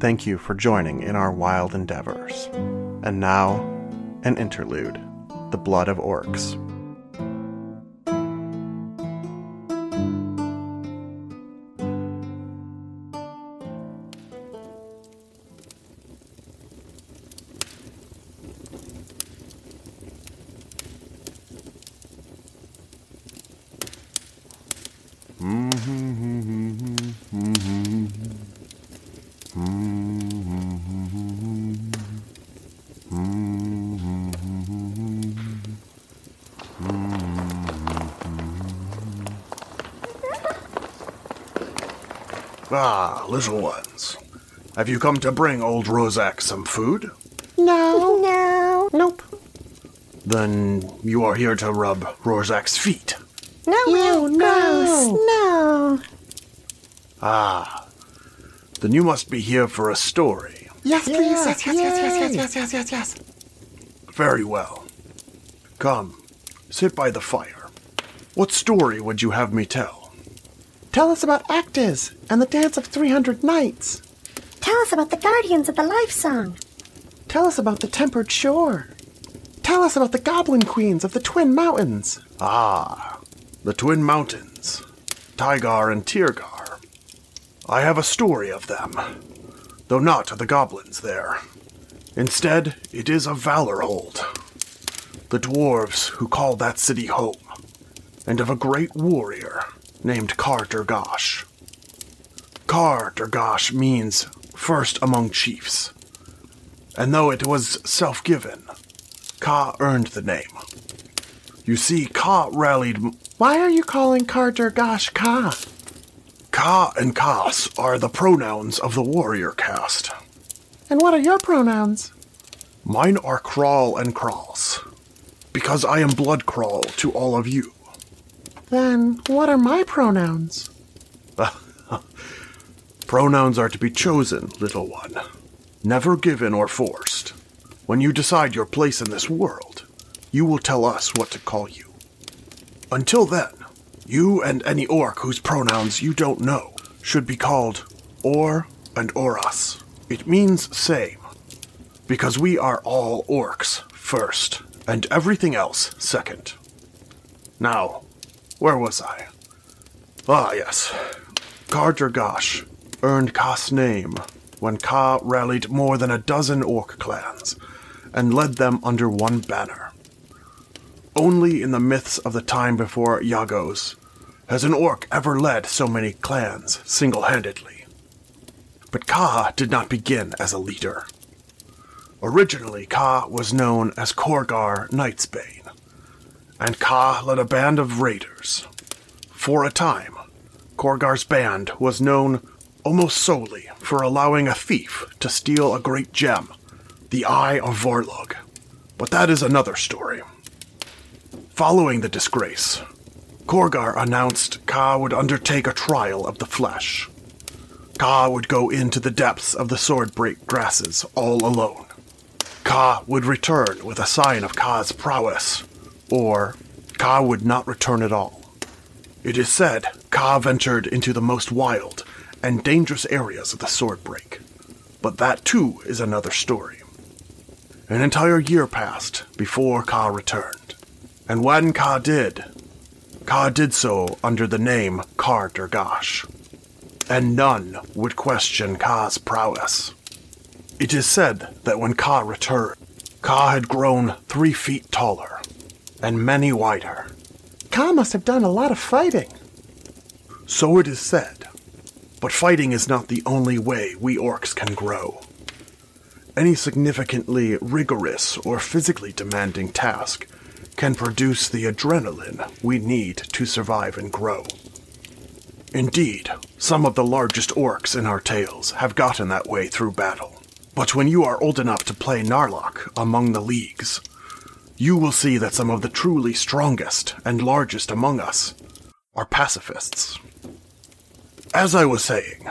thank you for joining in our wild endeavors. And now, an interlude The Blood of Orcs. Mm-hmm, mm-hmm. Ah, little ones. Have you come to bring old Rozak some food? No. No. Nope. Then you are here to rub Rozak's feet. No. no, gross. No. Ah. Then you must be here for a story. Yes, please. Yes, yes, yes, yes, yes, Yay. yes, yes, yes, yes. Very well. Come, sit by the fire. What story would you have me tell? Tell us about Actis and the Dance of 300 Nights. Tell us about the Guardians of the Life Song. Tell us about the Tempered Shore. Tell us about the Goblin Queens of the Twin Mountains. Ah, the Twin Mountains, Tygar and Tirgar. I have a story of them, though not of the goblins there. Instead, it is of Valorhold, the dwarves who call that city home, and of a great warrior named Kar Durgash. Kar Durgash means first among chiefs, and though it was self given, Ka earned the name. You see, Ka rallied. Why are you calling Kar Durgash Ka? Ka and Kas are the pronouns of the warrior caste. And what are your pronouns? Mine are Crawl and Crawls, because I am Blood Crawl to all of you. Then what are my pronouns? Pronouns are to be chosen, little one, never given or forced. When you decide your place in this world, you will tell us what to call you. Until then, you and any orc whose pronouns you don't know should be called Or and Oras. It means same, because we are all orcs first, and everything else second. Now, where was I? Ah, yes. Kar Durgash earned Ka's name when Ka rallied more than a dozen orc clans and led them under one banner. Only in the myths of the time before Yagos has an orc ever led so many clans single handedly. But Ka did not begin as a leader. Originally, Ka was known as Korgar Knightsbane, and Ka led a band of raiders. For a time, Korgar's band was known almost solely for allowing a thief to steal a great gem, the Eye of Vorlog. But that is another story. Following the disgrace, Korgar announced Ka would undertake a trial of the flesh. Ka would go into the depths of the swordbreak grasses all alone. Ka would return with a sign of Ka's prowess, or Ka would not return at all. It is said Ka ventured into the most wild and dangerous areas of the Swordbreak, but that too is another story. An entire year passed before Ka returned, and when Ka did, Ka did so under the name Kar Durgash, and none would question Ka's prowess. It is said that when Ka returned, Ka had grown three feet taller and many wider. Ka must have done a lot of fighting. So it is said. But fighting is not the only way we orcs can grow. Any significantly rigorous or physically demanding task can produce the adrenaline we need to survive and grow. Indeed, some of the largest orcs in our tales have gotten that way through battle. But when you are old enough to play Narlock among the leagues, you will see that some of the truly strongest and largest among us are pacifists. As I was saying,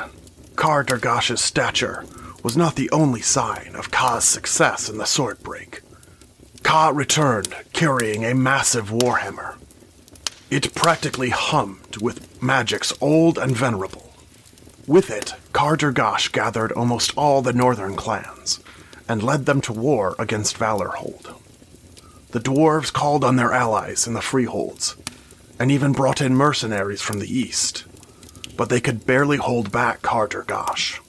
Kar Dargash's stature was not the only sign of Ka's success in the sword break. Ka returned carrying a massive warhammer. It practically hummed with magics old and venerable. With it, Kardergash gathered almost all the northern clans and led them to war against Valorhold. The dwarves called on their allies in the freeholds and even brought in mercenaries from the east, but they could barely hold back Kardergash.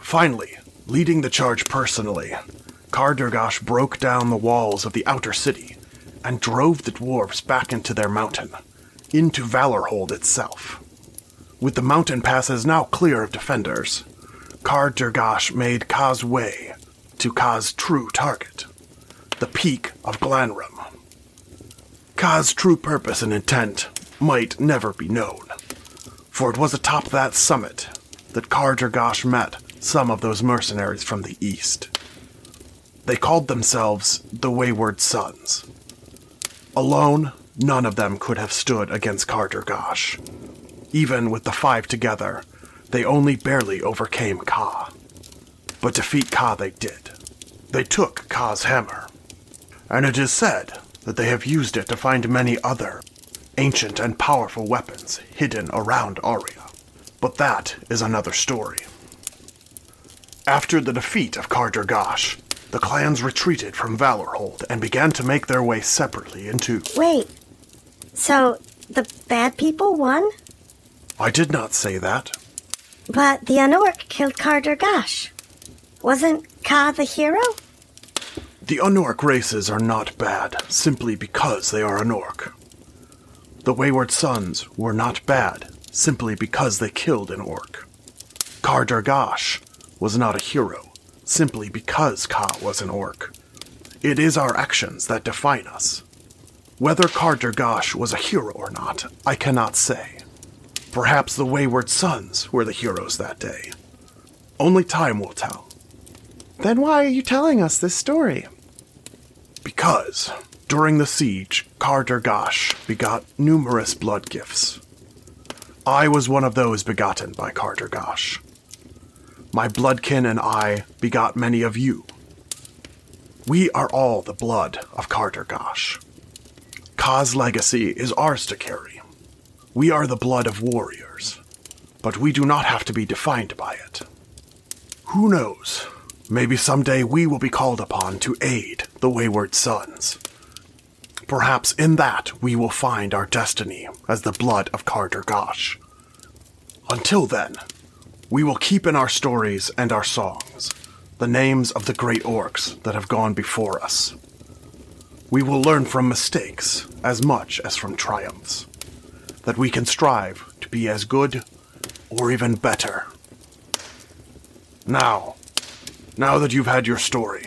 Finally, leading the charge personally, Kardergash broke down the walls of the outer city and drove the dwarves back into their mountain, into Valorhold itself. With the mountain passes now clear of defenders, Kardergash made Ka's way to Ka's true target, the peak of Glanrum. Ka's true purpose and intent might never be known, for it was atop that summit that Kardergash met some of those mercenaries from the east. They called themselves the Wayward Sons. Alone, none of them could have stood against Kardergash. Even with the five together, they only barely overcame Ka. But defeat Ka they did. They took Ka's hammer. And it is said that they have used it to find many other ancient and powerful weapons hidden around Aria. But that is another story. After the defeat of Kardergash, the clans retreated from Valorhold and began to make their way separately into. Wait. So, the bad people won? I did not say that. But the Anork killed Kardergash. Wasn't Ka the hero? The Unork races are not bad simply because they are Anork. The Wayward Sons were not bad simply because they killed an orc. Kardargash was not a hero simply because Ka was an orc. It is our actions that define us. Whether Kardargash was a hero or not, I cannot say. Perhaps the Wayward Sons were the heroes that day. Only time will tell. Then why are you telling us this story? Because during the siege, Kardargash begot numerous blood gifts. I was one of those begotten by Kardargash. My bloodkin and I begot many of you. We are all the blood of Kardargash. Ka's legacy is ours to carry. We are the blood of warriors, but we do not have to be defined by it. Who knows? Maybe someday we will be called upon to aid the wayward sons. Perhaps in that we will find our destiny as the blood of Kardargash. Until then, we will keep in our stories and our songs the names of the great orcs that have gone before us. We will learn from mistakes as much as from triumphs, that we can strive to be as good or even better. Now, now that you've had your story,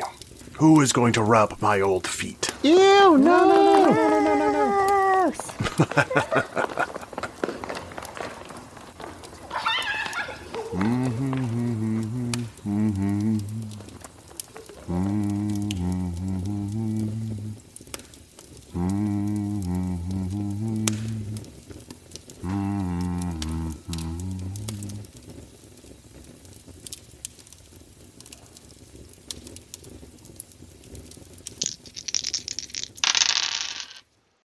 who is going to rub my old feet? Ew, no, no, no. No, no, no, no, no.